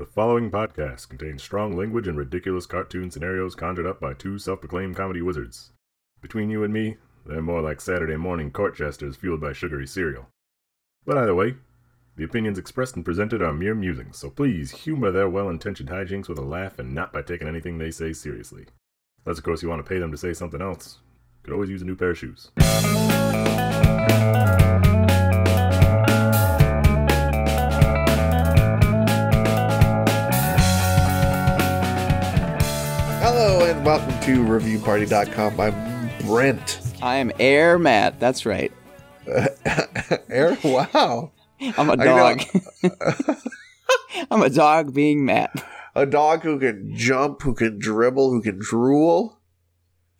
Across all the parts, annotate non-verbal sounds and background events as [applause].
The following podcast contains strong language and ridiculous cartoon scenarios conjured up by two self proclaimed comedy wizards. Between you and me, they're more like Saturday morning court jesters fueled by sugary cereal. But either way, the opinions expressed and presented are mere musings, so please humor their well intentioned hijinks with a laugh and not by taking anything they say seriously. Unless, of course, you want to pay them to say something else. Could always use a new pair of shoes. Welcome to ReviewParty.com. I'm Brent. I am Air Matt. That's right. [laughs] Air, wow. I'm a dog. [laughs] I'm a dog being Matt. A dog who can jump, who can dribble, who can drool.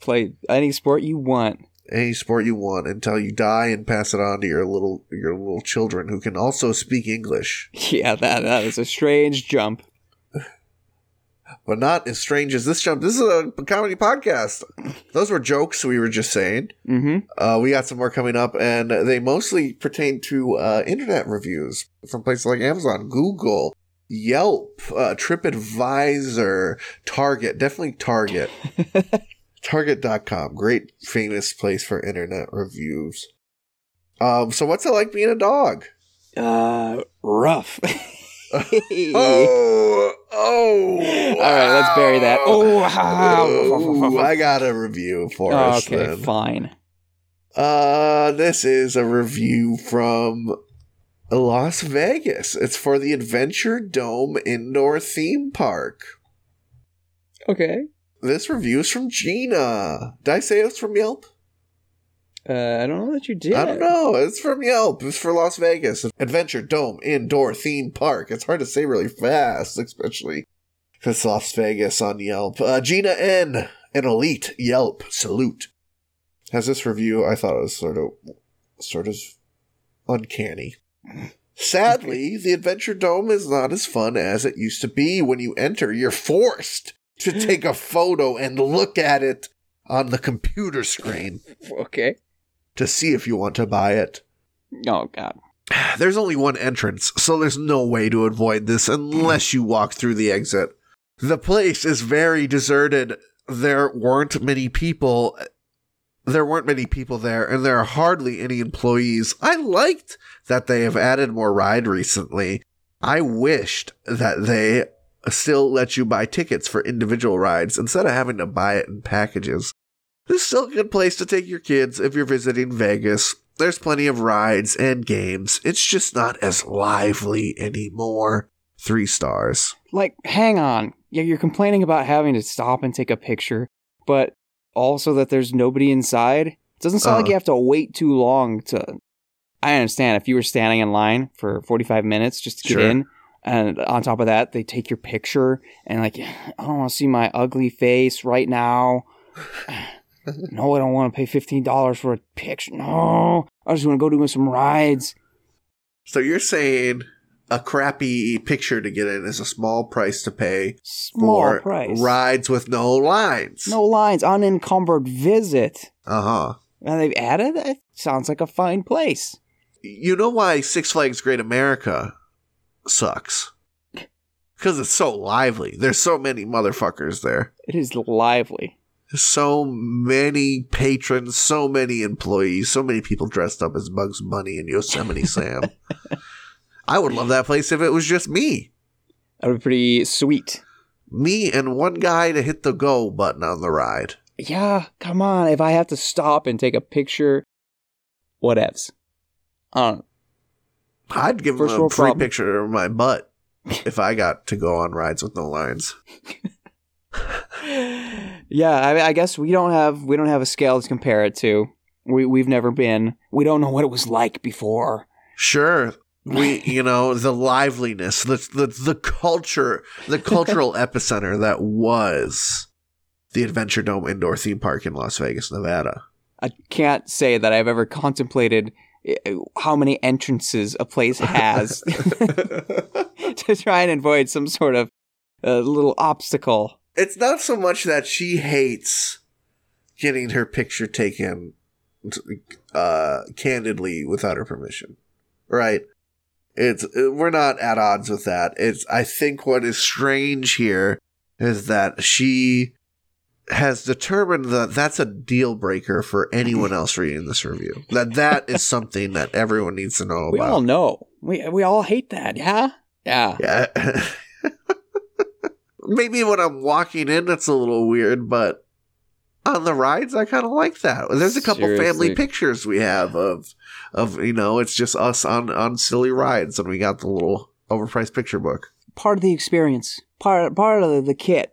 Play any sport you want. Any sport you want until you die and pass it on to your little your little children who can also speak English. [laughs] Yeah, that that is a strange jump. But not as strange as this jump. This is a comedy podcast. Those were jokes we were just saying. Mm-hmm. Uh, we got some more coming up, and they mostly pertain to uh, internet reviews from places like Amazon, Google, Yelp, uh, TripAdvisor, Target, definitely Target. [laughs] Target.com, great famous place for internet reviews. Um, so what's it like being a dog? Uh, rough. [laughs] Oh, oh! All right, let's bury that. Oh. Ooh, I got a review for us okay, then. fine. Uh, this is a review from Las Vegas. It's for the Adventure Dome Indoor Theme Park. Okay. This review is from Gina. Did I say it's from Yelp? Uh, I don't know that you did. I don't know. It's from Yelp. It's for Las Vegas. Adventure Dome Indoor Theme Park. It's hard to say really fast, especially if it's Las Vegas on Yelp. Uh, Gina N. An elite Yelp salute. Has this review? I thought it was sort of, sort of uncanny. Sadly, [laughs] the Adventure Dome is not as fun as it used to be. When you enter, you're forced to take a photo and look at it on the computer screen [laughs] Okay. To see if you want to buy it. Oh God. There's only one entrance, so there's no way to avoid this unless you walk through the exit. The place is very deserted. There weren't many people. There weren't many people there, and there are hardly any employees. I liked that they have added more ride recently. I wished that they still let you buy tickets for individual rides instead of having to buy it in packages. This is still a good place to take your kids if you're visiting Vegas. There's plenty of rides and games. It's just not as lively anymore. Three stars. Like, hang on. Yeah, you're complaining about having to stop and take a picture, but also that there's nobody inside. It doesn't sound like Uh. you have to wait too long to. I understand if you were standing in line for 45 minutes just to get Sure. in, and on top of that, they take your picture, and like, I don't want to see my ugly face right now. No, I don't want to pay $15 for a picture. No, I just want to go do some rides. So you're saying a crappy picture to get in is a small price to pay Small for price. rides with no lines. No lines, unencumbered visit. Uh huh. And they've added it. Sounds like a fine place. You know why Six Flags Great America sucks? [laughs] Because it's so lively. There's so many motherfuckers there. It is lively. So many patrons, so many employees, so many people dressed up as Bugs Bunny and Yosemite [laughs] Sam. I would love that place if it was just me. That would be pretty sweet. Me and one guy to hit the go button on the ride. Yeah, come on. If I have to stop and take a picture, whatevs. I don't I'd give First him a free problem. picture of my butt [laughs] if I got to go on rides with no lines. [laughs] yeah, I, mean, I guess we don't have we don't have a scale to compare it to. We we've never been. We don't know what it was like before. Sure. [laughs] We, you know, the liveliness, the, the, the culture, the [laughs] cultural epicenter that was the Adventure Dome Indoor Theme Park in Las Vegas, Nevada. I can't say that I've ever contemplated uh, how many entrances a place has [laughs] to try and avoid some sort of uh, little obstacle. It's not so much that she hates getting her picture taken uh candidly without her permission right It's we're not at odds with that. It's I think what is strange here is that she has determined that that's a deal breaker for anyone else reading this review. That that is something that everyone needs to know We about. all know. We we all hate that. Yeah. Yeah. Yeah. [laughs] Maybe when I'm walking in, it's a little weird, but on the rides, I kind of like that. There's a couple Seriously. family pictures we have of, of you know, it's just us on on silly rides, and we got the little overpriced picture book. Part of the experience. Part part of the, the kit.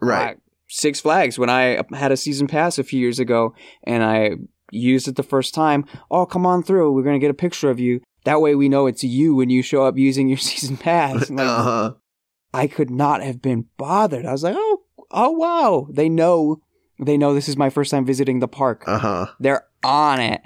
Right. Uh, Six Flags when I had a season pass a few years ago and I used it the first time. Oh, come on through. We're gonna get a picture of you. That way we know it's you when you show up using your [laughs] season pass. Like, Uh huh. I could not have been bothered. I was like, oh, oh wow. They know, they know this is my first time visiting the park. Uh huh. They're on it.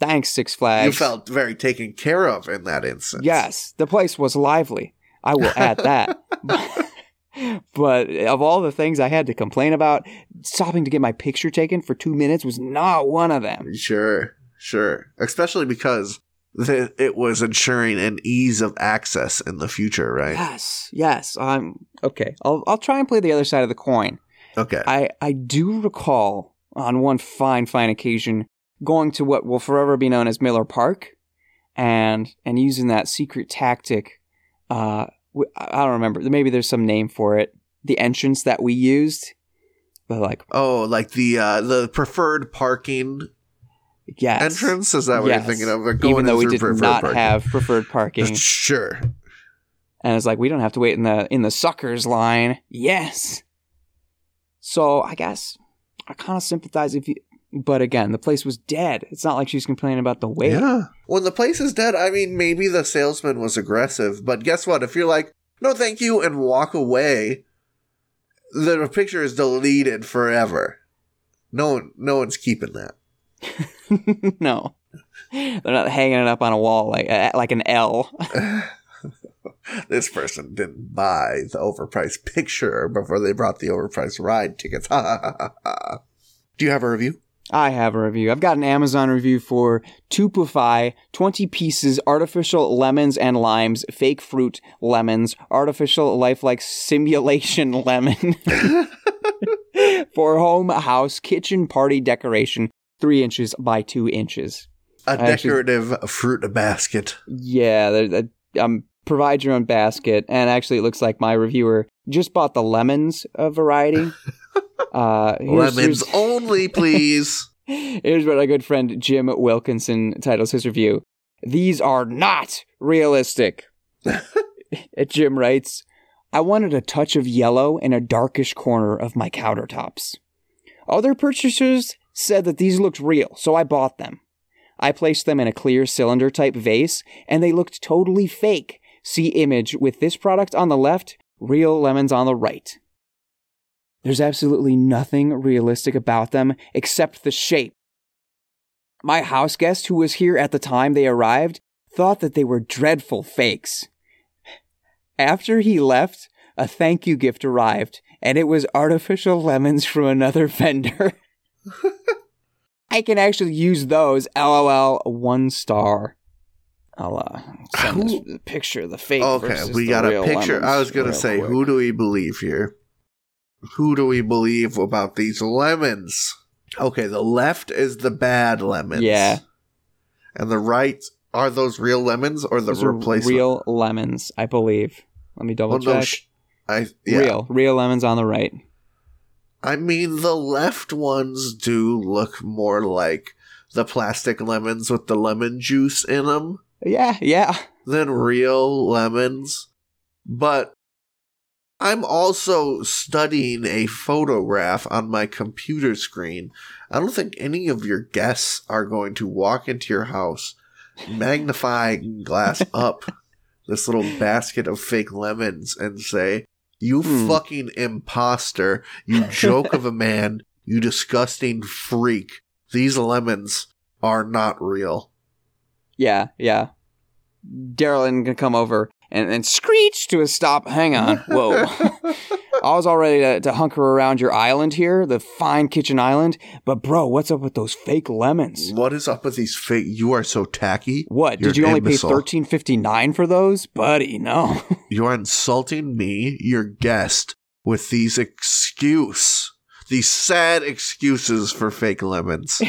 Thanks, Six Flags. You felt very taken care of in that instance. Yes, the place was lively. I will add that. [laughs] [laughs] but of all the things I had to complain about, stopping to get my picture taken for two minutes was not one of them. Sure. Sure. Especially because the, it was ensuring an ease of access in the future, right? Yes, yes. I'm okay. I'll I'll try and play the other side of the coin. Okay. I I do recall on one fine fine occasion going to what will forever be known as Miller Park, and and using that secret tactic. Uh, I don't remember. Maybe there's some name for it. The entrance that we used, but like Oh, like the uh the preferred parking yes, entrance? Is that what Yes. you're thinking of? Going even though we did not parking. have preferred parking, [laughs] Sure. and it's like we don't have to wait in the in the suckers line. Yes. So I guess I kind of sympathize if you, but again, the place was dead. It's not like she's complaining about the wait. Yeah. When the place is dead, I mean, maybe the salesman was aggressive, but guess what? If you're like, no, thank you, and walk away, the picture is deleted forever. No one, no one's keeping that. [laughs] [laughs] no, they're not hanging it up on a wall like uh, like an L. [laughs] this person didn't buy the overpriced picture before they brought the overpriced ride tickets. [laughs] Do you have a review? I have a review. I've got an Amazon review for Tupify 20 pieces artificial lemons and limes, fake fruit lemons, artificial lifelike simulation lemon for home, house, kitchen, party decoration, three inches by two inches. A I actually- decorative fruit basket. Yeah, um, provide your own basket. And actually, it looks like my reviewer just bought the lemons uh, variety. [laughs] Uh, here's- Lemons here's- only, please. [laughs] Here's what our good friend Jim Wilkinson titles his review. These are not realistic. [laughs] Jim writes, I wanted a touch of yellow in a darkish corner of my countertops. Other purchasers said that these looked real, so I bought them. I placed them in a clear cylinder type vase, and they looked totally fake. See image with this product on the left, real lemons on the right. There's absolutely nothing realistic about them except the shape. My house guest, who was here at the time they arrived, thought that they were dreadful fakes. After he left, a thank you gift arrived, and it was artificial lemons from another [laughs] vendor. [laughs] I can actually use those. LOL, one star. I'll uh, send this picture of the fake. Okay, versus we the got a picture. I was gonna say, quick. who do we believe here? Who do we believe about these lemons? Okay, the left is the bad lemons. Yeah. And the right are those real lemons or the Those replacement? real lemons, I believe. Let me double no, check. sh- I yeah. Real, real lemons on the right. I mean, the left ones do look more like the plastic lemons with the lemon juice in them Yeah, yeah. than real lemons. But I'm also studying a photograph on my computer screen. I don't think any of your guests are going to walk into your house, magnifying glass [laughs] up this little basket of fake lemons and say, You Hmm. fucking imposter, you joke of a [laughs] man, you disgusting freak. These lemons are not real. Yeah, yeah. Daryl can come over and then screech to a stop. Hang on. Whoa. [laughs] I was all ready to, to hunker around your island here, the fine kitchen island. But, bro, what's up with those fake lemons? What is up with these fake? You are so tacky. What? You're Did you only pay imbecile. thirteen fifty nine for those? Buddy, no. [laughs] You are insulting me, your guest, with these excuse, these sad excuses for fake lemons.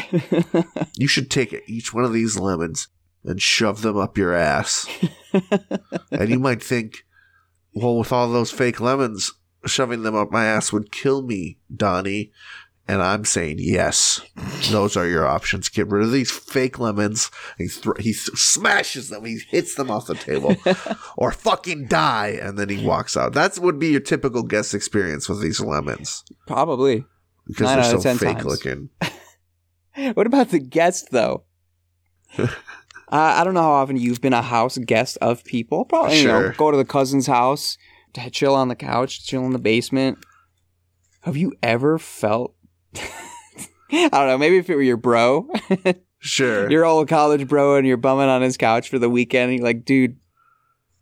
[laughs] you should take each one of these lemons and shove them up your ass. [laughs] and you might think, well, with all those fake lemons, shoving them up my ass would kill me, Donnie. And I'm saying yes. Those are your options. Get rid of these fake lemons. He thr he th- smashes them. He hits them off the table, [laughs] or fucking die. And then he walks out. That would be your typical guest experience with these lemons Probably. because Nine they're so fake times. looking. [laughs] What about the guest though? Uh, I don't know how often you've been a house guest of people. Probably, you know, go to the cousin's house, to chill on the couch, chill in the basement. Have you ever felt? [laughs] I don't know. Maybe if it were your bro, [laughs] Sure. your old college bro, and you're bumming on his couch for the weekend, and you're like, dude,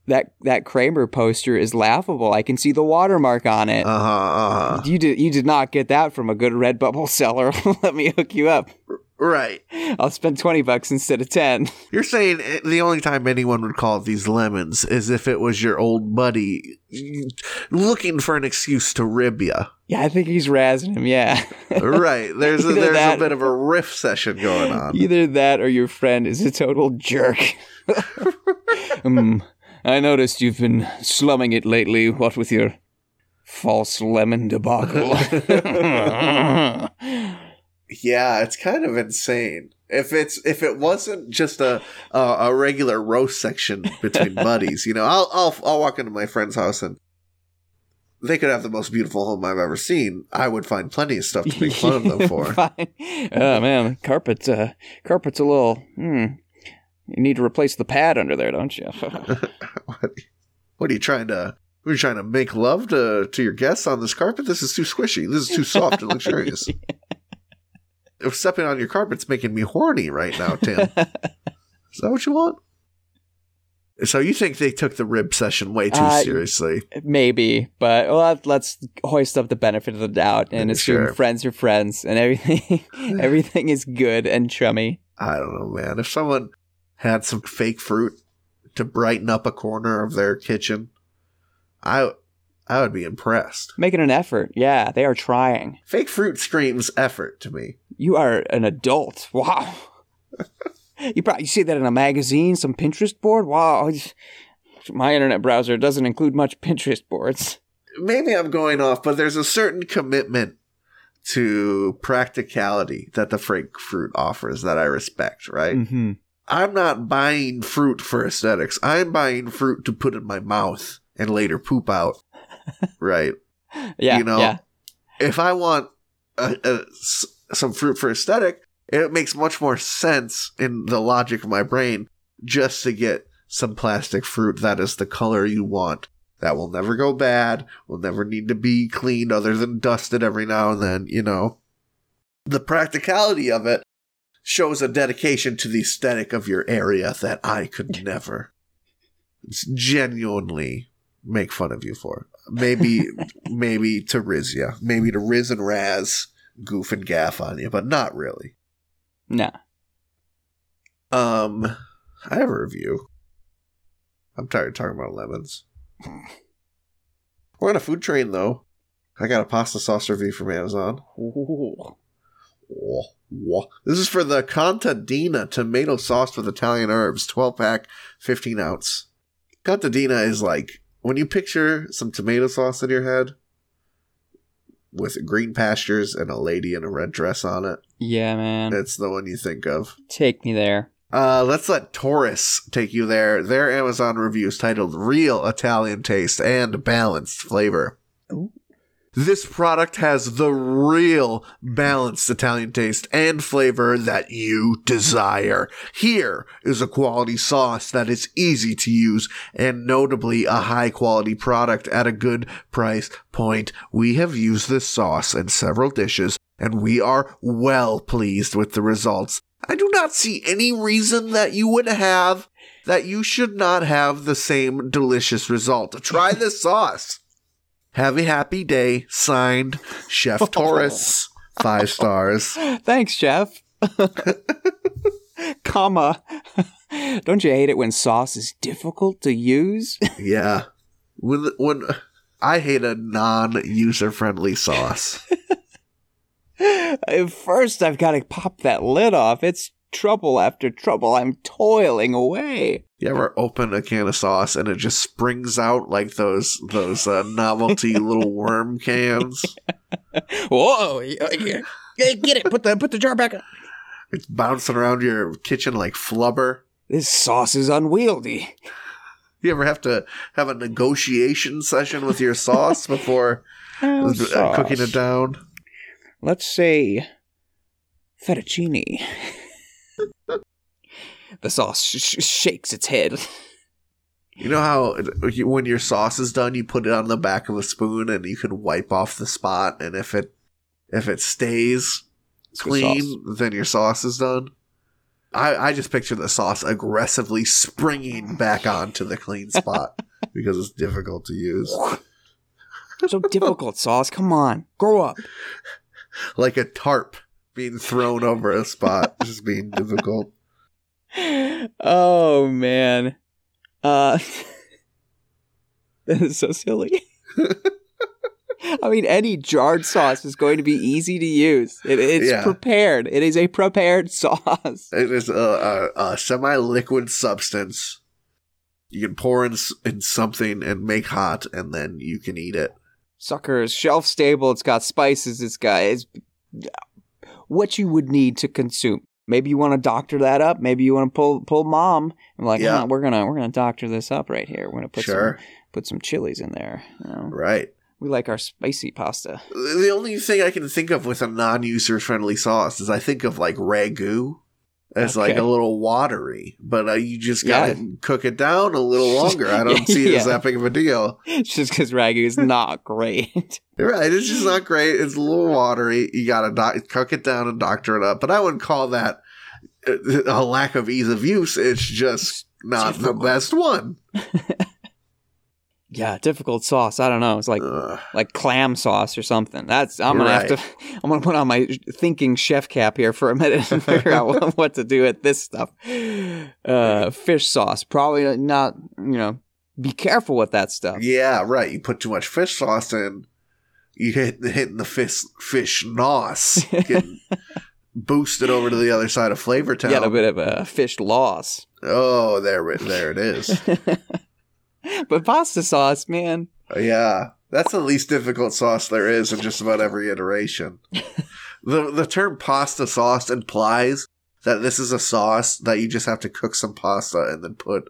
that that Kramer poster is laughable. I can see the watermark on it. Uh huh. Uh huh. you did you did not get that from a good Redbubble [laughs] seller. Let me hook you up. Right. I'll spend twenty bucks instead of ten. [laughs] You're saying eh, the only time anyone would call it these lemons is if it was your old buddy looking for an excuse to rib you. Yeah, I think he's razzing him. Yeah, [laughs] right. There's a, there's that- a bit of a [laughs] riff session going on. either that or your friend is a total jerk. Hmm. I noticed you've been slumming it lately. What with your false lemon debacle? Yeah, it's kind of insane. If it's if it wasn't just a a, a regular roast section between [laughs] buddies, you know, I'll I'll I'll walk into my friend's house and they could have the most beautiful home I've ever seen. I would find plenty of stuff to make fun of them [laughs] for. Oh man, carpet. Uh, carpet's a little. Hmm. You need to replace the pad under there, don't you? [laughs] what, what are you trying to? Are trying to make love to to your guests on this carpet? This is too squishy. This is too soft and luxurious. If stepping on your carpet's making me horny right now, Tim. [laughs] Is that what you want? So you think they took the rib session way too Uh, seriously? Maybe, but well, let's hoist up the benefit of the doubt and assume Sure. friends are friends and everything. [laughs] everything is good and chummy. I don't know, man. If someone had some fake fruit to brighten up a corner of their kitchen, I I would be impressed. Making an effort. Yeah, they are trying. Fake fruit screams effort to me. You are an adult. Wow. [laughs] you probably see that in a magazine, some Pinterest board. Wow. My internet browser doesn't include much Pinterest boards. maybe I'm going off, but there's a certain commitment to practicality that the fake fruit offers that I respect, right? Mm-hmm. I'm not buying fruit for aesthetics. I'm buying fruit to put in my mouth and later poop out, right? Yeah. You know, yeah. If I want a, a- some fruit for aesthetic, it makes much more sense in the logic of my brain just to get some plastic fruit that is the color you want. That will never go bad, will never need to be cleaned other than dusted every now and then, you know. The practicality of it shows a dedication to the aesthetic of your area that I could [laughs] never genuinely make fun of you for. Maybe, [laughs] maybe to riz maybe to riz and raz, goof and gaff on you, but not really. Nah. Um, I have a review. I'm tired of talking about lemons. We're on a food train though. I got a pasta sauce review from Amazon. Ooh. Whoa, whoa. This is for the Contadina tomato sauce with Italian herbs, 12 pack, 15 ounce. Contadina is like when you picture some tomato sauce in your head with green pastures and a lady in a red dress on it, Yeah, man. it's the one you think of. Take me there. Uh, let's let Taurus take you there. Their Amazon review is titled Real Italian Taste and Balanced Flavor. Ooh. This product has the real balanced Italian taste and flavor that you desire. Here is a quality sauce that is easy to use and notably a high quality product at a good price point. We have used this sauce in several dishes and we are well pleased with the results. I do not see any reason that you would have that you should not have the same delicious result. Try this [laughs] sauce. Have a happy day. Signed, Chef Taurus. [laughs] Five stars. Thanks, Chef. [laughs] Comma. [laughs] Don't you hate it when sauce is difficult to use? Yeah. When when I hate a non-user friendly sauce. First, I've got to pop that lid off. It's trouble after trouble. I'm toiling away. You ever open a can of sauce and it just springs out like those those uh, novelty [laughs] little worm cans? Whoa! Get it. Put the put the jar back. It's bouncing around your kitchen like flubber. This sauce is unwieldy. You ever have to have a negotiation session with your sauce before [laughs] Oh, uh, cooking it down? Let's say fettuccine. [laughs] the sauce sh- sh- shakes its head. You know how you- when your sauce is done, you put it on the back of a spoon and you can wipe off the spot, and if it if it stays It's clean, then your sauce is done. I, I just picture the sauce aggressively springing back onto the clean [laughs] spot because it's difficult to use. So difficult, sauce. Come on, grow up. Like a tarp being thrown over a spot, just being [laughs] difficult. Oh man, uh, [laughs] that is so silly. [laughs] I mean, any jarred sauce is going to be easy to use. It, it's Yeah. prepared. It is a prepared sauce. It is a, a, a semi-liquid substance. You can pour in, in something and make hot, and then you can eat it. Sucker is shelf stable. It's got spices. It's got it's what you would need to consume. Maybe you want to doctor that up. Maybe you want to pull pull mom. I'm like, Yeah. "Huh, we're gonna we're gonna doctor this up right here. We're gonna put sure, some put some chilies in there. You know? right. We like our spicy pasta. The only thing I can think of with a non-user friendly sauce is I think of like ragu as like a little watery, but uh, you just gotta cook it down a little [laughs] longer. I don't see it as that big of a deal. It's just because ragu is [laughs] not great. [laughs] Right. It's just not great. It's a little watery. You gotta doc- cook it down and doctor it up. But I wouldn't call that uh, a lack of ease of use. It's just not the best one. Yeah, difficult sauce. I don't know. It's like Ugh. like clam sauce or something. That's I'm gonna have to. [laughs] I'm gonna put on my thinking chef cap here for a minute and [laughs] figure out what, what to do with this stuff. Uh, fish sauce, probably not. You know, be careful with that stuff. yeah, right. You put too much fish sauce in, you hit hitting the fish fish nos, getting [laughs] boosted over to the other side of Flavor Town. Get a bit of a fish loss. Oh, there, there it is. [laughs] but pasta sauce, man. Yeah, that's the least difficult sauce there is in just about every iteration. [laughs] the The term pasta sauce implies that this is a sauce that you just have to cook some pasta and then put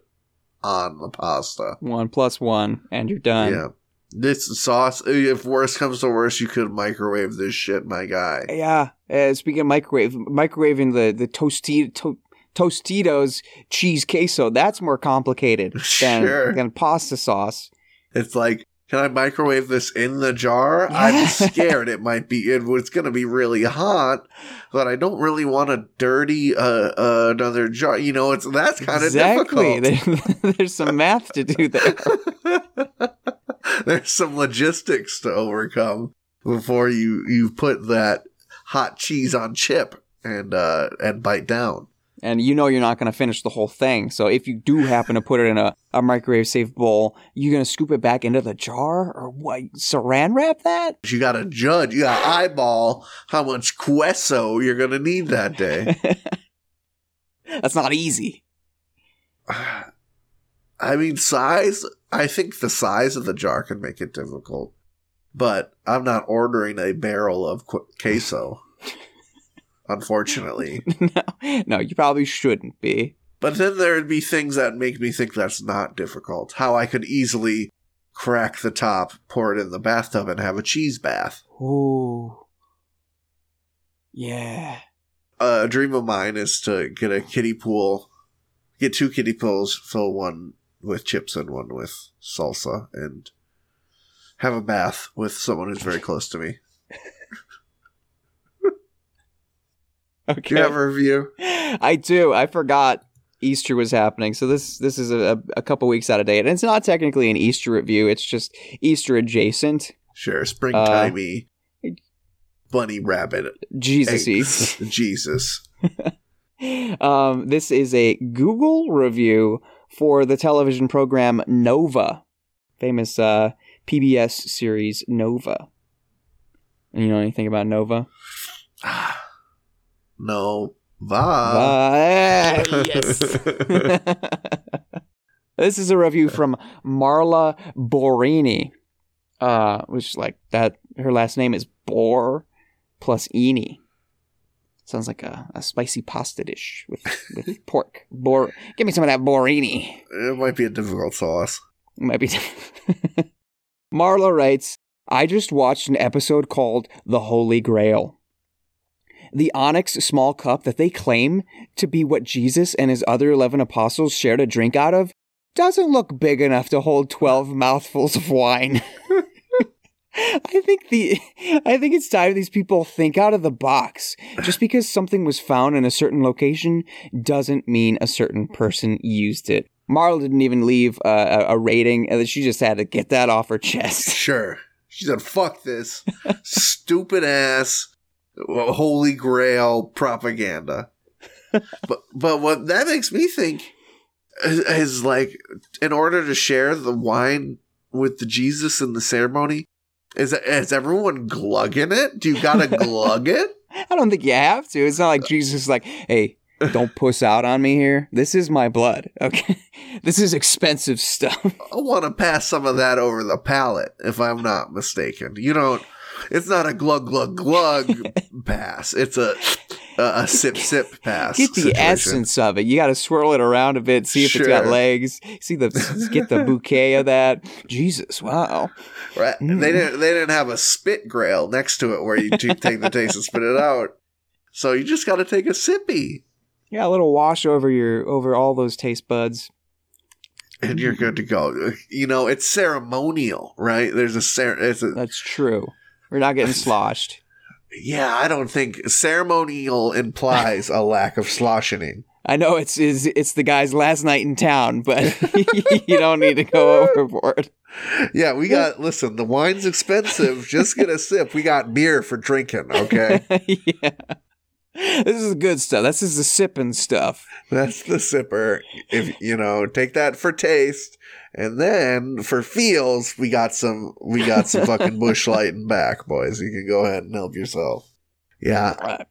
on the pasta. One plus one, and you're done. yeah, this sauce. If worse comes to worse, you could microwave this shit, my guy. Yeah. Uh, speaking of microwave, microwaving the the tosti- to- Tostitos cheese queso, that's more complicated [laughs] than, Sure. than pasta sauce. It's like. Can I microwave this in the jar? I'm [laughs] scared it might be it was going to be really hot, but I don't really want to dirty uh, uh, another jar. You know, it's that's kind of exactly. difficult. There- [laughs] there's some math to do there. There's some logistics to overcome before you you put that hot cheese on chip and uh and bite down. And you know you're not going to finish the whole thing. So if you do happen to put it in a, a microwave safe bowl, you're going to scoop it back into the jar or what? Saran wrap that? You got to judge. You got to eyeball how much queso you're gonna need that day. [laughs] That's not easy. [sighs] I mean, size. I think the size of the jar can make it difficult, but I'm not ordering a barrel of queso. Unfortunately. [laughs] no, no, you probably shouldn't be. But then there'd be things that make me think that's not difficult. How I could easily crack the top, pour it in the bathtub, and have a cheese bath. Ooh. Yeah. a dream of mine is to get a kiddie pool, get two kiddie pools, fill one with chips and one with salsa, and have a bath with someone who's very close to me. Do [laughs] Okay. you have a review? I do. I forgot. Easter was happening. So this this is a, a couple weeks out of date, and it's not technically an Easter review. It's just Easter adjacent. Sure, springtimey bunny rabbit. Jesus. [laughs] Jesus. [laughs] um, this is a Google review for the television program Nova, famous uh, PBS series Nova. And you know anything about Nova? No. Va. [laughs] Uh, yes. [laughs] this is a review from Marla Borini, uh, which is like that. Her last name is Bor plus Eni. Sounds like a, a spicy pasta dish with, with [laughs] pork. Bor, give me some of that Borini. It might be a difficult sauce. It might be. Marla writes, I just watched an episode called The Holy Grail. The onyx small cup that they claim to be what Jesus and his other 11 apostles shared a drink out of doesn't look big enough to hold 12 mouthfuls of wine. [laughs] I think the I think it's time these people think out of the box. Just because something was found in a certain location doesn't mean a certain person used it. Marla didn't even leave a, a rating, and she just had to get that off her chest. Sure. She said, fuck this [laughs] stupid ass holy grail propaganda. [laughs] but but what that makes me think is, is like in order to share the wine with the Jesus in the ceremony, is is everyone glugging it? Do you gotta [laughs] glug it? I don't think you have to. It's not like Jesus is like, hey, don't [laughs] puss out on me here. This is my blood. Okay. This is expensive stuff. I want to pass some of that over the palate, if I'm not mistaken. You don't. It's not a glug glug [laughs] glug pass. It's a a, a sip sip pass. Get the situation. essence of it. You got to swirl it around a bit, see if it's got legs. See the get the bouquet of that. Jesus, wow. Right? Mm. They didn't. They didn't have a spit grail next to it where you take the taste and spit it out. So you just got to take a sippy, Yeah, a little wash over your over all those taste buds. and you're good to go. You know, it's ceremonial, right? There's a cer- It's a That's true. We're not getting [laughs] sloshed. yeah. I don't think ceremonial implies a lack of sloshing. I know it's it's, it's the guy's last night in town, but [laughs] you don't need to go [laughs] overboard. Yeah, we got. Listen, the wine's expensive. Just get a sip. We got beer for drinking. Okay, yeah. This is good stuff. This is the sipping stuff. that's the sipper. If you know, take that for taste, and then for feels, we got some. We got some fucking [laughs] bush lighting back, boys. You can go ahead and help yourself. Yeah,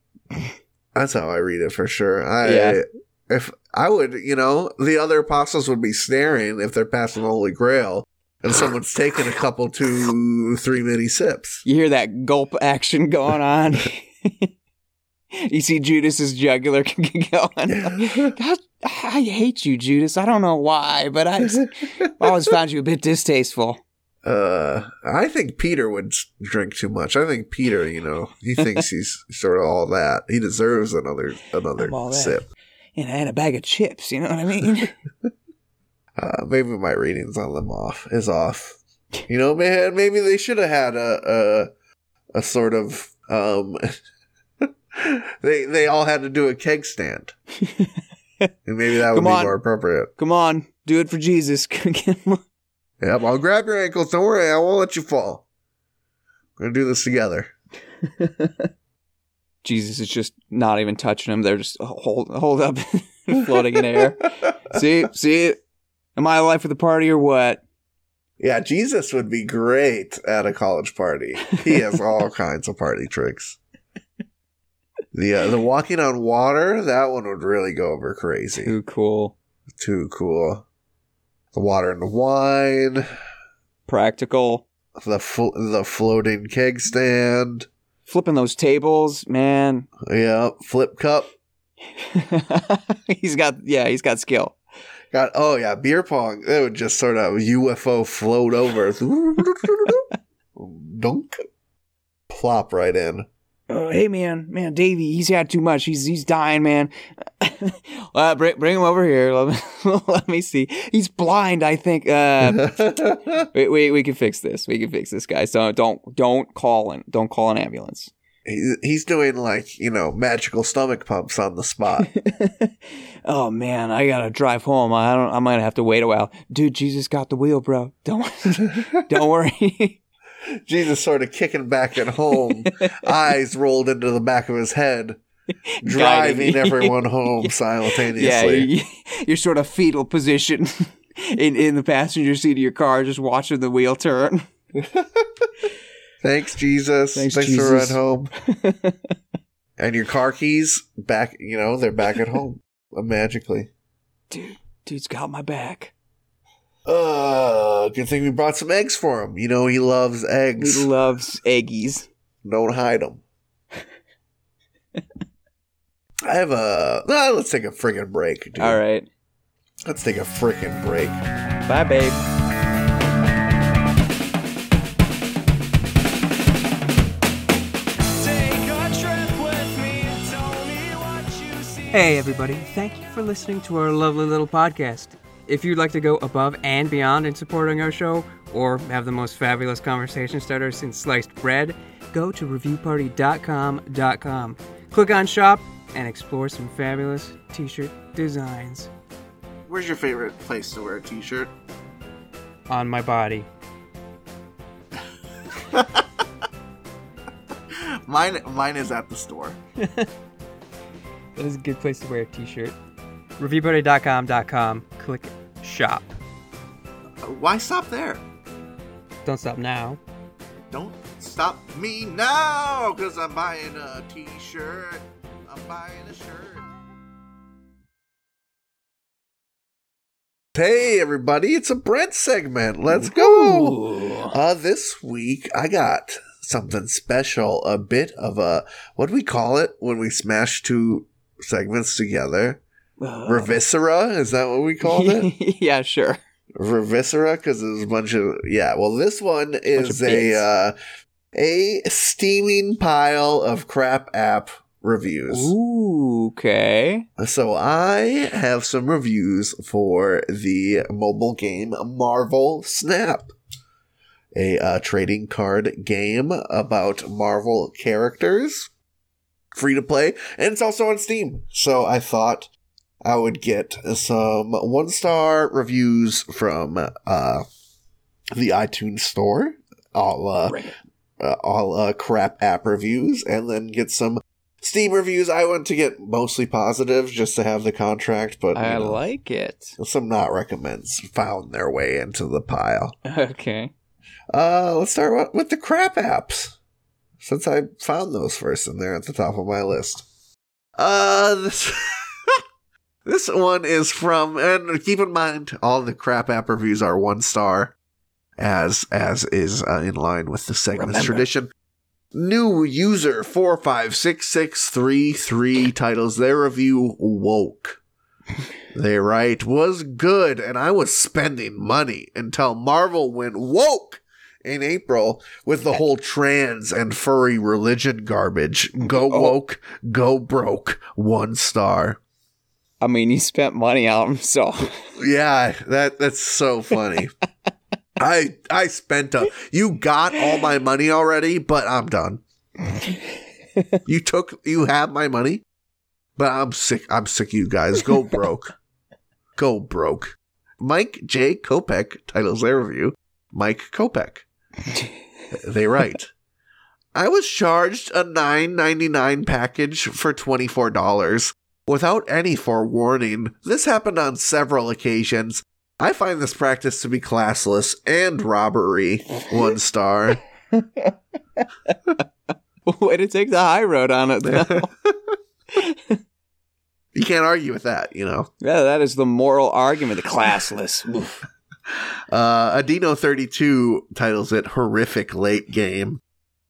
that's how I read it for sure. I Yeah. if I would, you know, the other apostles would be staring if they're passing the Holy Grail. And someone's taking a couple, two, three mini sips. You hear that gulp action going on. [laughs] you see Judas's jugular [laughs] going. [laughs] God, I hate you, Judas. I don't know why, but I, I always found you a bit distasteful. Uh, I think Peter would drink too much. I think Peter, you know, he thinks [laughs] he's sort of all that. He deserves another another I'm all that. sip. And, and a bag of chips, you know what I mean? Uh, maybe my readings on them off is off. You know, man, maybe they should have had a a, a sort of um. [laughs] they they all had to do a keg stand, [laughs] and maybe that would Come be on. more appropriate. Come on, do it for Jesus. [laughs] Yep, I'll grab your ankles. Don't worry, I won't let you fall. We're gonna do this together. Jesus is just not even touching him. They're just hold hold up, floating in air. See, see, am I alive for the party or what? Yeah, Jesus would be great at a college party. He has all kinds of party tricks. The uh, the walking on water, that one would really go over crazy. Too cool, Too cool. The water and the wine, practical. the fl- the floating keg stand. Flipping those tables, man. Yeah, flip cup. [laughs] he's got yeah, he's got skill. Got oh yeah, beer pong. It would just sort of UFO float over. [laughs] Dunk. Plop right in. Oh, hey man, man, Davey, he's had too much. He's he's dying, man. [laughs] uh, bring bring him over here. [laughs] Let me, let me see. He's blind, I think. Uh, [laughs] we, we we can fix this. We can fix this, guys. Don't don't don't call in. Don't call an ambulance. He, he's doing like you know magical stomach pumps on the spot. oh man, I gotta drive home. I don't. I might have to wait a while. Dude, Jesus got the wheel, bro. Don't don't worry. Jesus sort of kicking back at home, [laughs] eyes rolled into the back of his head, driving everyone [laughs] home simultaneously. you, you're sort of fetal position [laughs] in in the passenger seat of your car, just watching the wheel turn. Thanks, Jesus. Thanks, Thanks, for Jesus. ride home. and your car keys back. You know they're back at home magically. Dude, dude's got my back. Uh, good thing we brought some eggs for him. You know he loves eggs. He loves eggies. Don't hide them. I have a. let's take a friggin' break, dude. All right, Let's take a frickin' break. bye, babe. Hey, everybody. Thank you for listening to our lovely little podcast. If you'd like to go above and beyond in supporting our show, or have the most fabulous conversation starter since sliced bread, go to reviewparty.com.com. Click on shop and explore some fabulous t shirt designs Where's your favorite place to wear a t-shirt? on my body. [laughs] Mine, mine is at the store. [laughs] That is a good place to wear a t shirt. Reviewparty.com.com. Click shop. Why stop there? Don't stop now. Don't stop me now, cause I'm buying a t-shirt. I'm buying a shirt. Hey everybody, it's a Brent segment. Let's go. Uh this week I got something special, a bit of a what do we call it when we smash two segments together? Reviscera, is that what we called it? [laughs] yeah, sure. Reviscera because there's a bunch of yeah. Well, this one is a uh, a steaming pile of crap app reviews. Ooh, okay. So I have some reviews for the mobile game Marvel Snap, a uh, trading card game about Marvel characters, free to play, and it's also on Steam. So I thought I would get some one star reviews from uh, the iTunes store, all uh, uh, all uh, crap app reviews, and then get some Steam reviews. I want to get mostly positive just to have the contract, but I know, like it. some not recommends found their way into the pile. Okay. Uh, let's start with- with the crap apps, since I found those first, and they're at the top of my list. Uh, this. [laughs] This one is from, and keep in mind, all the crap app reviews are one star, as as is uh, in line with the segment's Remember. tradition. New user four five six six three three titles their review woke. [laughs] They write was good, and I was spending money until Marvel went woke in April with the whole trans and furry religion garbage. Go Oh. woke, go broke. One star. I mean, you spent money on him, so Yeah, that that's so funny. [laughs] I I spent a you got all my money already, but I'm done. you took you have my money, but I'm sick. I'm sick of you guys. Go [laughs] broke. Go broke. Mike J. Kopeck titles their review. Mike Kopeck. They write. I was charged a nine ninety nine package for twenty four dollars without any forewarning. This happened on several occasions. I find this practice to be classless and robbery. One star. [laughs] way to take the high road on it. Though. [laughs] You can't argue with that, you know. yeah, that is the moral argument. The classless. [laughs] Oof. Uh, Adino32 titles it Horrific Late Game.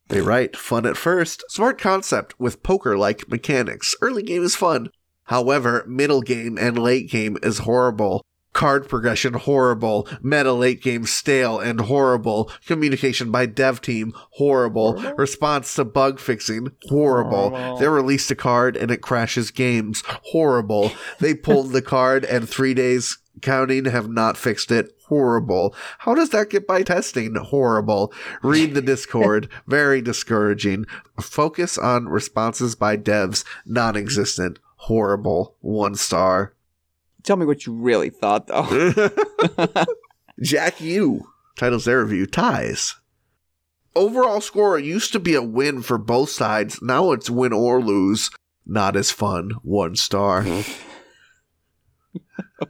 They write, fun at first, smart concept with poker like mechanics. Early game is fun. However, middle game and late game is horrible. Card progression horrible. Meta late game stale and horrible. Communication by dev team horrible. Response to bug fixing horrible. Horrible. They released a card and it crashes games horrible. They pulled the card and three days counting have not fixed it. Horrible. How does that get by testing? Horrible. Read the Discord. Very discouraging. Focus on responses by devs. Non existent. Horrible. One star. Tell me what you really thought, though. [laughs] Jack U titles their review ties. Overall score used to be a win for both sides. Now it's win or lose. Not as fun. One star. [laughs] [laughs]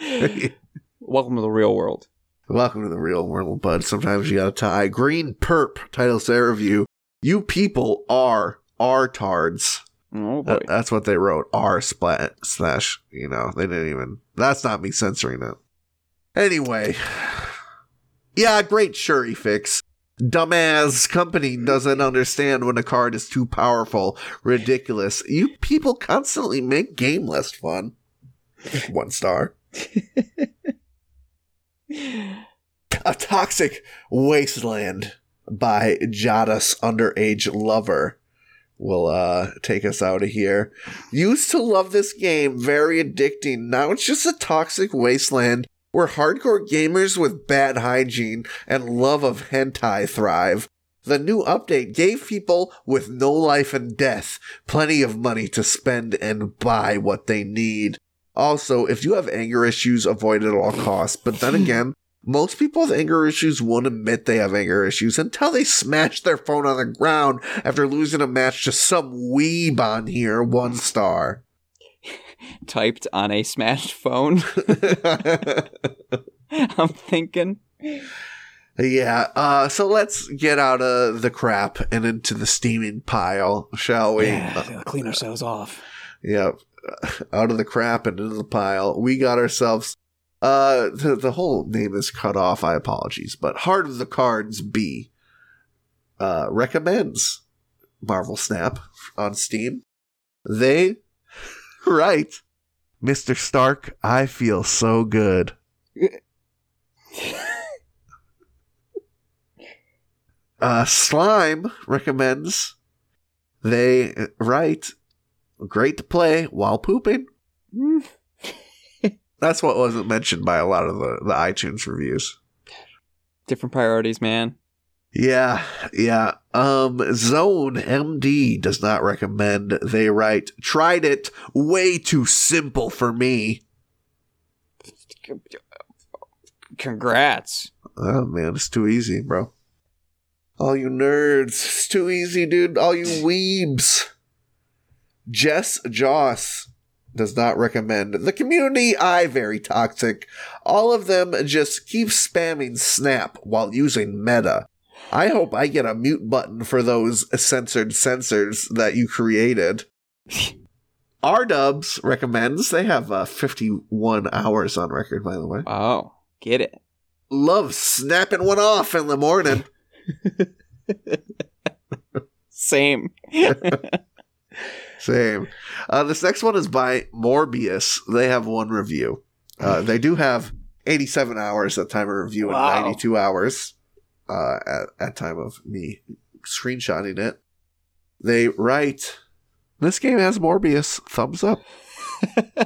okay. Welcome to the real world. Welcome to the real world, bud. Sometimes you gotta tie. Green Perp titles their review. You people are artards. Oh boy. That- that's what they wrote. R splat slash, you know, they didn't even. That's not me censoring it. Anyway. Yeah, great Shuri fix. Dumbass company doesn't understand when a card is too powerful. Ridiculous. You people constantly make game less fun. One star. A Toxic Wasteland by Jada's Underage Lover will uh, take us out of here. Used to love this game, very addicting. Now it's just a toxic wasteland where hardcore gamers with bad hygiene and love of hentai thrive. The new update gave people with no life and death plenty of money to spend and buy what they need. Also, if you have anger issues, avoid it at all costs. But then [laughs] again, most people with anger issues won't admit they have anger issues until they smash their phone on the ground after losing a match to some weeb on here, one star. [laughs] Typed on a smashed phone. [laughs] [laughs] I'm thinking. yeah, uh, so let's get out of the crap and into the steaming pile, shall we? Yeah, clean ourselves off. Yep. Out of the crap and into the pile. We got ourselves uh the, the whole name is cut off, I apologies, but Heart of the Cards B uh recommends Marvel Snap on Steam. They [laughs] write Mr. Stark, I feel so good. [laughs] Uh Slime recommends they write great to play while pooping. That's what wasn't mentioned by a lot of the, the iTunes reviews. Different priorities, man. Yeah, yeah. Um, Zone MD does not recommend. They write, tried it, way too simple for me. Congrats. Oh man, it's too easy, bro. All you nerds, it's too easy, dude. All you [laughs] weebs. Jess Joss does not recommend. The community, I very toxic. All of them just keep spamming Snap while using Meta. I hope I get a mute button for those censored censors that you created. [laughs] R Dubs recommends. They have uh, 51 hours on record, by the way. Oh, Get it. Love snapping one off in the morning. [laughs] Same. [laughs] Same. Uh, this next one is by Morbius. They have one review. Uh, they do have 87 hours at time of review Wow. and 92 hours uh, at, at time of me screenshotting it. They write, "This game has Morbius. Thumbs up." [laughs]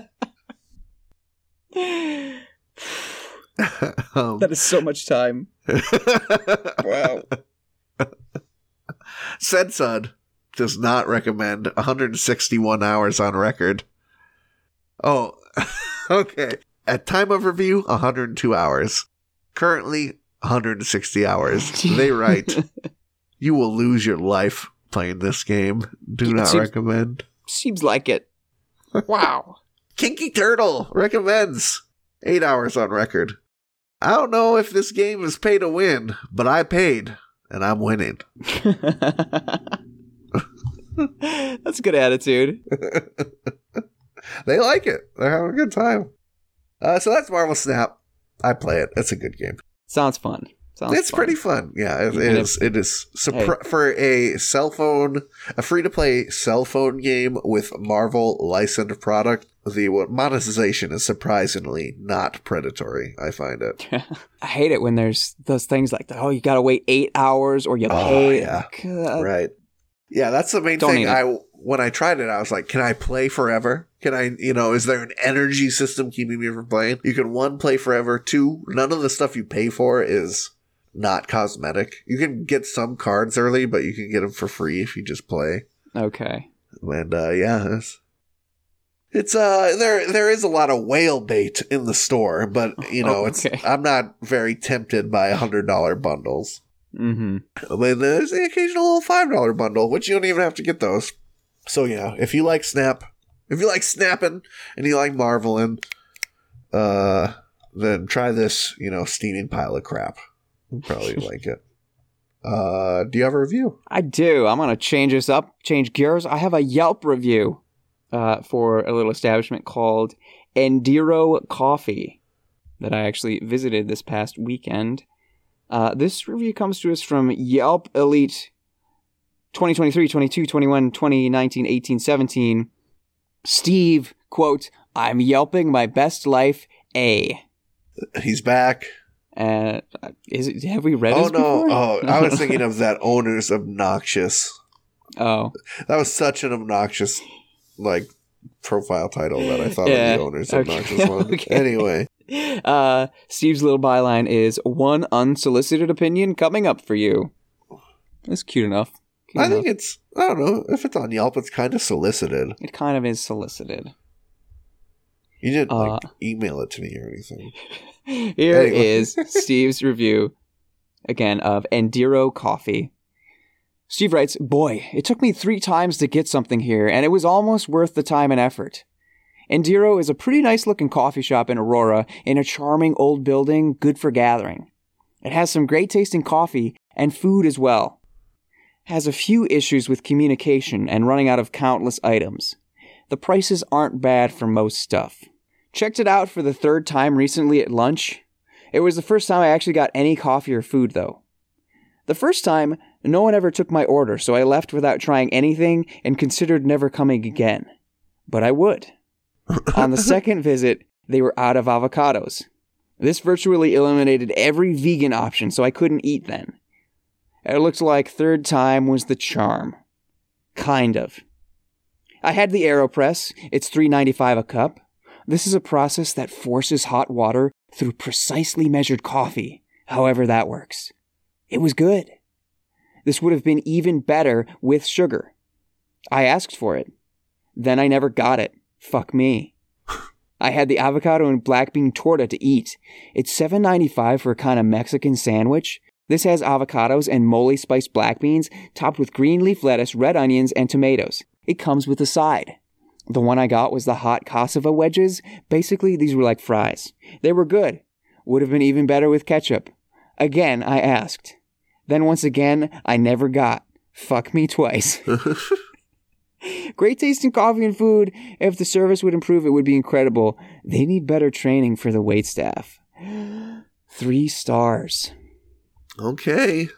um, that is so much time. [laughs] Wow. Sensud does not recommend 161 hours on record. Oh, [laughs] okay. At time of review, 102 hours. Currently, 160 hours. They write, [laughs] You will lose your life playing this game. Do It not seems- recommend. Seems like it. [laughs] Wow. Kinky Turtle recommends 8 hours on record. I don't know if this game is pay to win, but I paid, and I'm winning. [laughs] That's a good attitude. [laughs] they like it. They're having a good time. Uh, so that's Marvel Snap. I play it. It's a good game. Sounds fun. Sounds it's fun. pretty fun. Yeah, it, it is. It is surpri- for a cell phone, a free to play cell phone game with Marvel licensed product. The monetization is surprisingly not predatory. I find it. [laughs] I hate it when there's those things like. Oh, you gotta wait eight hours or you Oh, pay. yeah. God. right. Yeah, that's the main Don't thing. I when I tried it, I was like, "Can I play forever? Can I, you know, is there an energy system keeping me from playing? You can one, play forever. Two, none of the stuff you pay for is not cosmetic. You can get some cards early, but you can get them for free if you just play. Okay. And uh, yeah, it's, it's uh there there is a lot of whale bait in the store, but you know Oh, it's. I'm not very tempted by hundred dollar bundles. Mm-hmm. I mean, there's the occasional little five dollar bundle, which you don't even have to get those. So yeah, if you like Snap, if you like snapping and you like marveling, uh, then try this. You know, steaming pile of crap. You'll probably [laughs] like it. Uh, do you have a review? I do. I'm gonna change this up, change gears. I have a Yelp review uh, for a little establishment called Endiro Coffee that I actually visited this past weekend. Uh, this review comes to us from Yelp Elite 2023, 22, 21, 20, 19, 18, 17. Steve, quote, I'm yelping my best life A. He's back. Uh, is it, have we read Oh no! before? Oh, I was thinking [laughs] of that owner's obnoxious. oh, That was such an obnoxious, like, profile title that I thought Yeah, of the owner's okay, obnoxious one. [laughs] okay. Anyway, Uh, Steve's little byline is one unsolicited opinion coming up for you. That's cute enough. Cute I think it's I don't know if it's on Yelp, it's kind of solicited. it kind of is solicited. You didn't like Uh, email it to me or anything. [laughs] Here Anyway. is Steve's review again of Endiro Coffee. Steve writes, Boy, it took me three times to get something here, and it was almost worth the time and effort. Endiro is a pretty nice looking coffee shop in Aurora in a charming old building, good for gathering. It has some great tasting coffee and food as well. Has a few issues with communication and running out of countless items. The prices aren't bad for most stuff. Checked it out for the third time recently at lunch. It was the first time I actually got any coffee or food, though. The first time, no one ever took my order, so I left without trying anything and considered never coming again. But I would. On the [laughs] second visit, they were out of avocados. This virtually eliminated every vegan option, so I couldn't eat then. It looked like third time was the charm. Kind of. I had the AeroPress. It's $3.95 a cup. This is a process that forces hot water through precisely measured coffee, however that works. It was good. This would have been even better with sugar. I asked for it. Then I never got it. Fuck me. I had the avocado and black bean torta to eat. It's $7.95 for a kind of Mexican sandwich. This has avocados and mole spiced black beans topped with green leaf lettuce, red onions, and tomatoes. It comes with a side. The one I got was the hot cassava wedges. Basically, these were like fries. They were good. Would have been even better with ketchup. Again, I asked. Then once again, I never got. Fuck me twice. [laughs] Great tasting coffee and food. If the service would improve, it would be incredible. They need better training for the wait staff. [gasps] Three stars. Okay.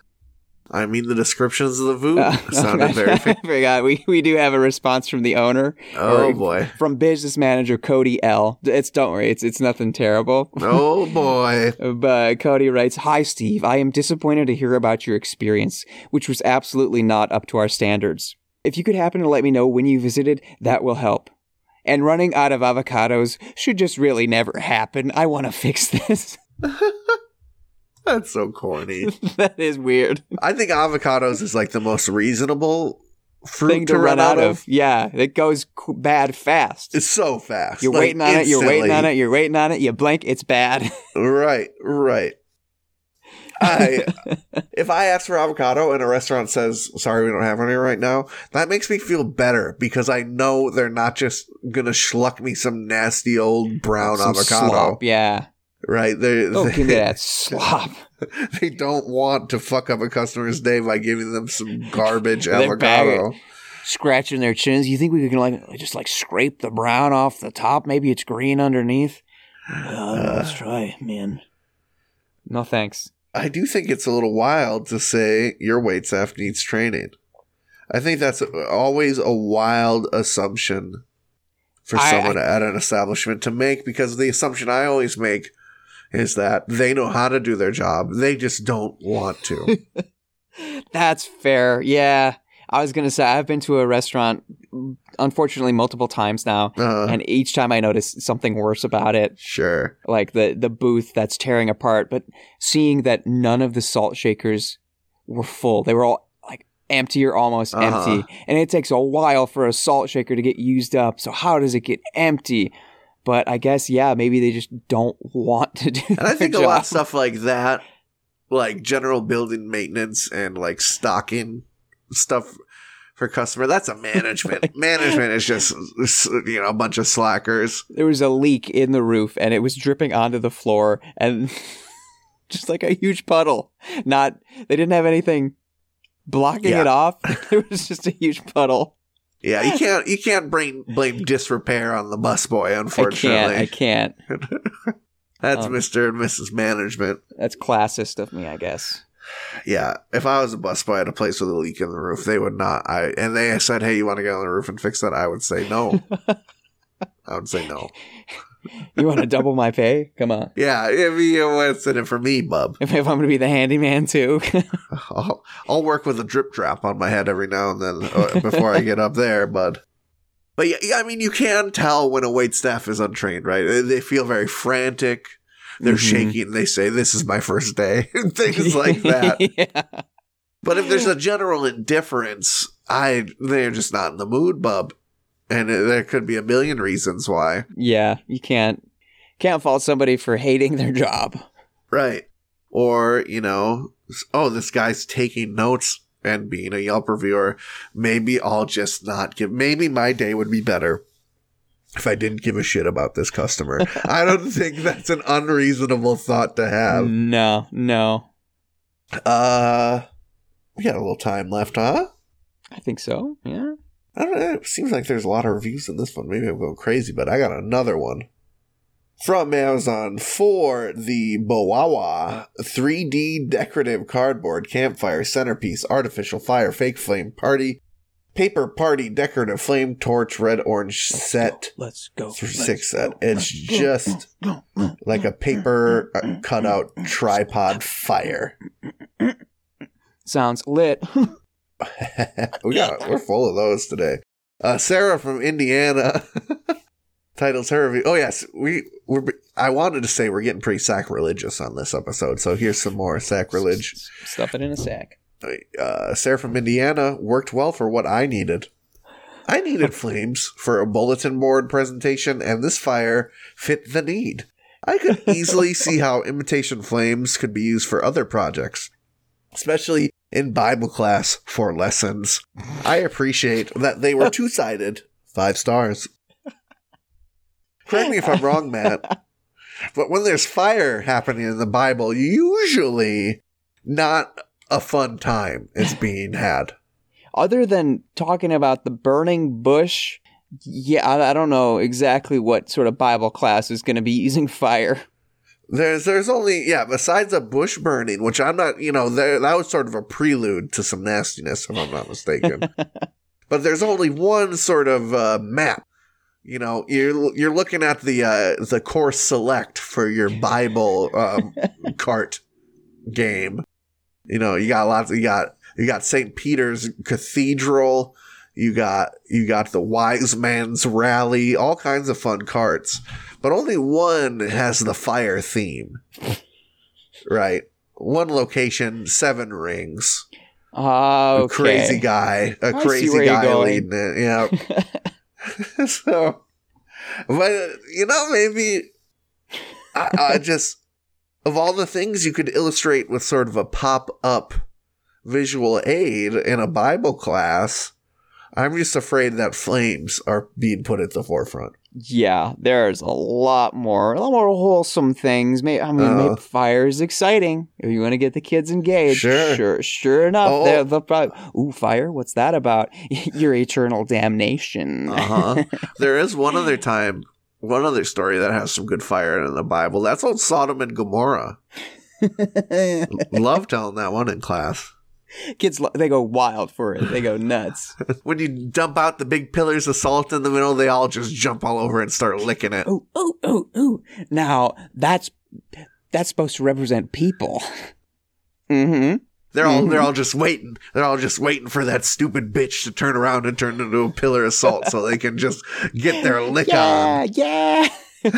I mean, the descriptions of the food Uh, [laughs] sounded [laughs] very. I [laughs] forgot. We, we do have a response from the owner. oh boy. From business manager Cody L. It's don't worry, it's it's nothing terrible. Oh boy. But Cody writes, Hi Steve, I am disappointed to hear about your experience, which was absolutely not up to our standards. If you could happen to let me know when you visited, that will help. And running out of avocados should just really never happen. I want to fix this. [laughs] That's so corny. [laughs] that is weird. I think avocados is like the most reasonable fruit Thing to run out of. Yeah, it goes bad fast. It's so fast. You're like, waiting on it, you're waiting on it, you're waiting on it, you blink, it's bad. [laughs] Right, right. I if I ask for avocado and a restaurant says, "Sorry, we don't have any right now," that makes me feel better because I know they're not just gonna schluck me some nasty old brown Some avocado. slop, yeah. Right? They Don't they, give me that slop. [laughs] they don't want to fuck up a customer's day by giving them some garbage avocado. scratching their chins. You think we can like just like scrape the brown off the top? Maybe it's green underneath. Uh, let's [sighs] try, man. No thanks. I do think it's a little wild to say your wait staff needs training. I think that's always a wild assumption for I- someone at an establishment to make because the assumption I always make is that they know how to do their job. They just don't want to. [laughs] That's fair. Yeah. I was gonna say I've been to a restaurant, unfortunately, multiple times now, Uh, and each time I notice something worse about it, sure. like the the booth that's tearing apart. But seeing that none of the salt shakers were full, they were all like empty or almost Uh-huh. empty, and it takes a while for a salt shaker to get used up. So how does it get empty? But I guess yeah, maybe they just don't want to do. And I think a lot of stuff like that, like general building maintenance and like stocking stuff for customer, that's a [laughs] management. management is just you know a bunch of slackers. there was a leak in the roof and it was dripping onto the floor and [laughs] just like a huge puddle. Not they didn't have anything blocking Yeah. it off. [laughs] It was just a huge puddle. Yeah, you [laughs] can't you can't blame blame disrepair on the busboy. Unfortunately, I can't. I can't. [laughs] that's Um, Mister and Mrs. Management. That's classist of me, I guess. Yeah, if I was a busboy at a place with a leak in the roof, they would not. I and they said, "Hey, you want to get on the roof and fix that?" I would say no. [laughs] I would say no. [laughs] You want to double my pay? Come on. Yeah, if you what's in it for me, bub? If, if I'm going to be the handyman too. [laughs] [laughs] I'll, I'll work with a drip drop on my head every now and then uh, before I get up there, bud. But yeah, I mean, you can tell when a wait staff is untrained, right? They- feel very frantic. They're Mhm. shaking. They say, "This is my first day," and things like that. yeah. But if there's a general indifference, I they're just not in the mood, bub. And it, there could be a million reasons why. Yeah, you can't can't fault somebody for hating their job. Right. Or, you know, oh, this guy's taking notes and being a Yelp reviewer. Maybe I'll just not give, maybe my day would be better if I didn't give a shit about this customer. [laughs] I don't think that's an unreasonable thought to have. No, no. Uh, we got a little time left, huh? I think so. Yeah. I don't know. It seems like there's a lot of reviews in this one. Maybe I'm going crazy, but I got another one from Amazon for the Bowawa 3D decorative cardboard campfire centerpiece artificial fire fake flame party paper party decorative flame torch red orange set Let's go. through six set. It's just like a paper uh, cutout tripod fire. Sounds lit. [laughs] [laughs] we got [laughs] we're full of those today. Uh, Sarah from Indiana [laughs] titles her review. Oh yes, we we're. I wanted to say we're getting pretty sacrilegious on this episode, so here's some more sacrilege. Stuff it in a sack. Uh, Sarah from Indiana worked well for what I needed. I needed flames for a bulletin board presentation, and this fire fit the need. I could easily see how imitation flames could be used for other projects, especially in Bible class for lessons. I appreciate that they were [laughs] two sided, five stars. Correct me if I'm wrong, Matt, but when there's fire happening in the Bible, usually not a fun time is [laughs] being had. Other than talking about the burning bush, yeah, I, I don't know exactly what sort of Bible class is going to be using fire. There's there's only yeah, besides a bush burning, which I'm not you know, there that was sort of a prelude to some nastiness, if I'm not mistaken. [laughs] but there's only one sort of uh, map. You know, you're you're looking at the uh, the course select for your Bible um, [laughs] cart game. You know, you got lots. You got you got St. Peter's Cathedral. You got you got the Wise Man's Rally. All kinds of fun carts, but only one has the fire theme. Right, one location, seven rings. Oh, A crazy guy, a I crazy guy leading it. Yeah. [laughs] so, but you know, maybe I, I [laughs] just of all the things you could illustrate with sort of a pop up visual aid in a Bible class, I'm just afraid that flames are being put at the forefront. Yeah, there's a lot more, a lot more wholesome things. May I mean, Uh. maybe fire is exciting if you want to get the kids engaged. Sure. sure, sure enough. Oh. They'll, they'll probably, ooh, fire. What's that about? [laughs] Your eternal damnation. Uh huh. [laughs] there is one other time, one other story that has some good fire in the Bible. That's old Sodom and Gomorrah. [laughs] Love telling that one in class. Kids, they go wild for it. They go nuts. [laughs] when you dump out the big pillars of salt in the middle, they all just jump all over and start licking it. ooh, ooh, ooh, ooh. Now that's that's supposed to represent people. Mm-hmm. They're all they're all just waiting. They're all just waiting for that stupid bitch to turn around and turn into a pillar of salt so they can just get their lick on. yeah. [laughs]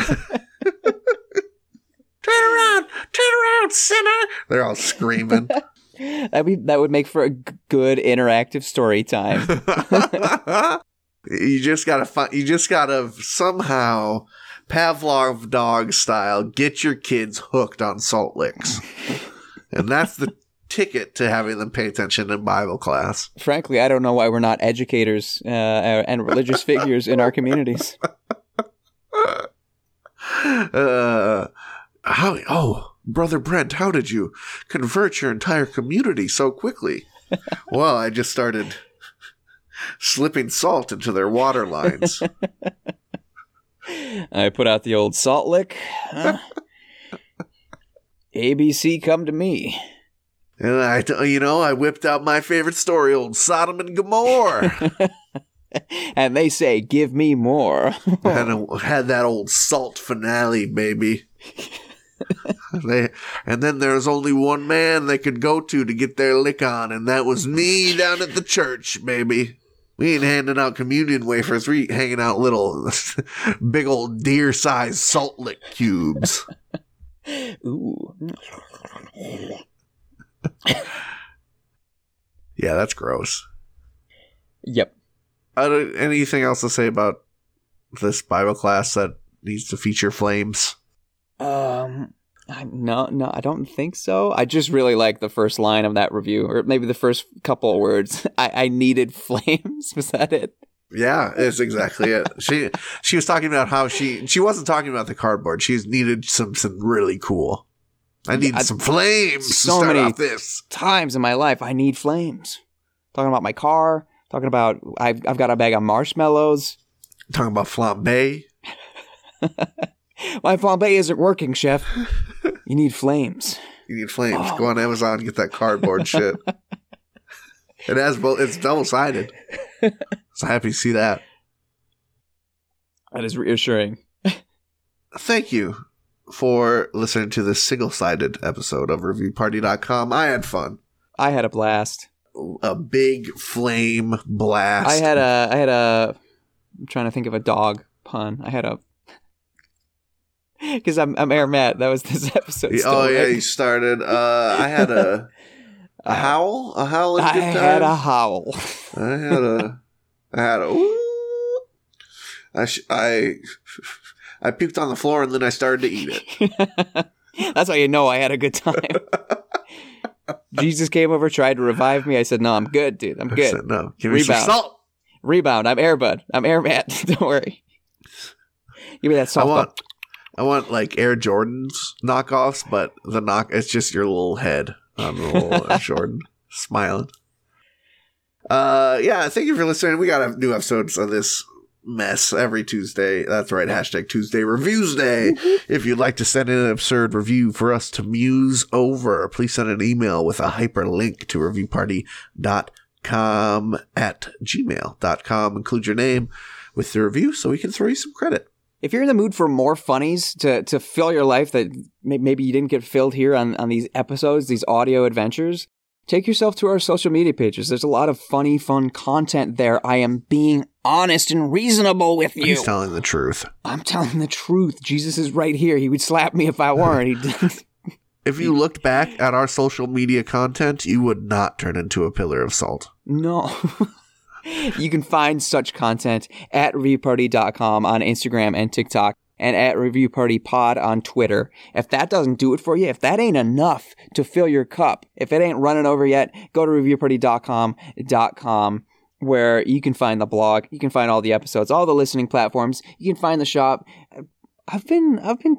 Turn around, turn around, sinner! They're all screaming. [laughs] [laughs] That be that would make for a g- good interactive story time. [laughs] [laughs] you just gotta find. You just gotta somehow Pavlov dog style get your kids hooked on salt licks, and that's the ticket to having them pay attention in Bible class. Frankly, I don't know why we're not educators uh, and religious figures in our communities. Uh, how? Oh, brother Brent, how did you convert your entire community so quickly? [laughs] well, I just started slipping salt into their water lines. [laughs] I put out the old salt lick. Huh? ABC, come to me. And I, you know, I whipped out my favorite story, old Sodom and Gomorrah, [laughs] and they say, "Give me more." and I had that old salt finale, baby. They, and then there was only one man they could go to to get their lick on, and that was me down at the church, baby. We ain't handing out communion wafers. We hanging out little, [laughs] big old deer-sized salt lick cubes. Ooh. Yeah, that's gross. Yep. Uh, anything else to say about this Bible class that needs to feature flames? Um. I, no, no, I don't think so. I just really like the first line of that review, or maybe the first couple of words. [laughs] I, I needed [laughs] flames. Was that it? Yeah, it's exactly it. She she was talking about how she she wasn't talking about the cardboard. She needed some some really cool. I needed I- some flames so many- this. Times in my life, I need flames. Talking about my car. Talking about I've I've got a bag of marshmallows. Talking about flambe. [laughs] My flambe isn't working, chef. You need flames. You need flames. Oh. Go on Amazon and get that cardboard shit. [laughs] It has both. It's double sided. So happy to see that. That is reassuring. Thank you for listening to this single sided episode of ReviewParty.com. I had fun. I had a blast. A big flame blast. I had a I had a I'm trying to think of a dog pun. I had a [laughs] because I'm I'm Air Matt. That was this [laughs] episode. oh yeah, you started. Uh, I had a a [laughs] howl. A howl. I Good had a howl. I had a. I had a. Ooh. I sh- I I puked on the floor and then I started to eat it. That's how you know I had a good time. Jesus came over, tried to revive me. I said, "No, I'm good, dude. I'm I good. said, no, give me some salt. Rebound. I'm Air Bud. I'm Air Matt. Don't worry. Give me that I salt. want. I want like Air Jordans knockoffs, but the knock it's just your little head on the little Air [laughs] Jordan smiling. Uh, yeah. Thank you for listening. We got a new episodes of this mess every Tuesday. That's right. Hashtag Tuesday Reviews Day. If you'd like to send in an absurd review for us to muse over, please send an email with a hyperlink to reviewparty.com at gmail.com. Include your name with the review so we can throw you some credit. If you're in the mood for more funnies to to fill your life that maybe you didn't get filled here on on these episodes, these audio adventures, take yourself to our social media pages. There's a lot of funny, fun content there. I am being honest and reasonable with you. He's telling the truth. I'm telling the truth. Jesus is right here. He would slap me if I weren't. [laughs] [laughs] If you looked back at our social media content, you would not turn into a pillar of salt. No. [laughs] you can find such content at reviewparty.com on Instagram and TikTok and at reviewpartypod on Twitter. If that doesn't do it for you, if that ain't enough to fill your cup, if it ain't running over yet, go to reviewparty.com.com where you can find the blog, you can find all the episodes, all the listening platforms, you can find the shop. I've been I've been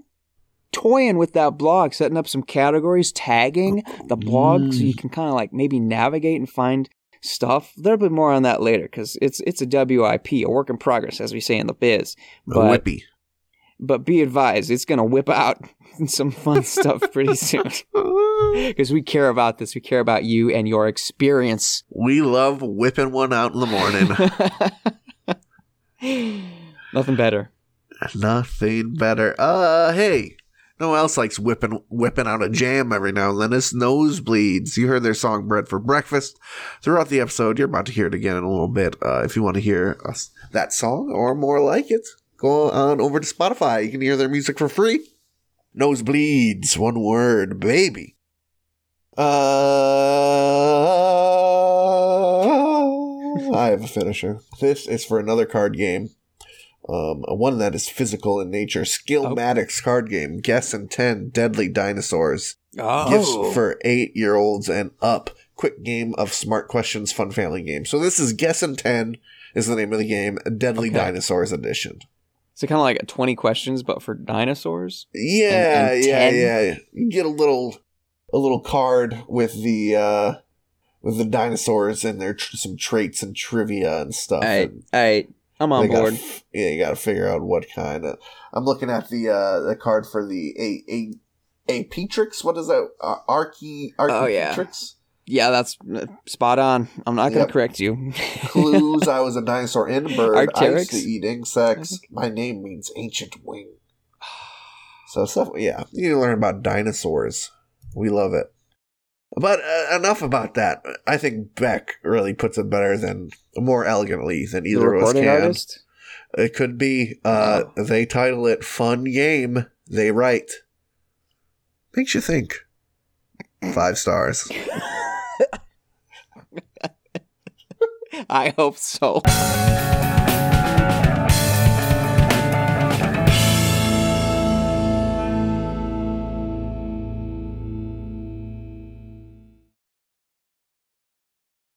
toying with that blog, setting up some categories, tagging the blog so you mm. can kind of like maybe navigate and find stuff. There'll be more on that later because it's it's a WIP, a work in progress, as we say in the biz. A But whippy. but be advised, it's gonna whip out [laughs] some fun stuff pretty soon [laughs] because we care about this. We care about you and your experience. We love whipping one out in the morning. [laughs] Nothing better. Nothing better. Uh, hey, No one else likes whipping whipping out a jam every now and then. It's nosebleeds. You heard their song "Bread for Breakfast" throughout the episode. You're about to hear it again in a little bit. Uh, if you want to hear us, that song or more like it, go on over to Spotify. You can hear their music for free. Nosebleeds, one word, baby. Uh, I have a finisher. This is for another card game. Um, one that is physical in nature. Skillmatics card game. Guess in 10 Deadly Dinosaurs. Oh. Gifts for eight year olds and up. Quick game of smart questions, fun family game. So this is Guess in 10 is the name of the game. Deadly Okay. Dinosaurs edition. So kind of like 20 questions, but for dinosaurs. Yeah, And- and yeah, 10? yeah. You get a little, a little card with the, uh, with the dinosaurs and their tr- some traits and trivia and stuff. All right, and all right. I'm on they gotta board. yeah, you got to figure out what kind of. I'm looking at the uh the card for the a a a Petrix. What is that? Uh, Archie Archie Oh, yeah. Petrix. Yeah, that's uh, spot on. I'm not going to Yep. correct you. Clues. [laughs] I was a dinosaur and a bird. I used Arcteryx? to eat insects. My name means ancient wing. So stuff. Yeah, you learn about dinosaurs. We love it. But uh, enough about that. I think Beck really puts it better than more elegantly than either of us can. artist? It could be. Uh, They title it "Fun Game." They write. Makes you think. Five stars. [laughs] I hope so.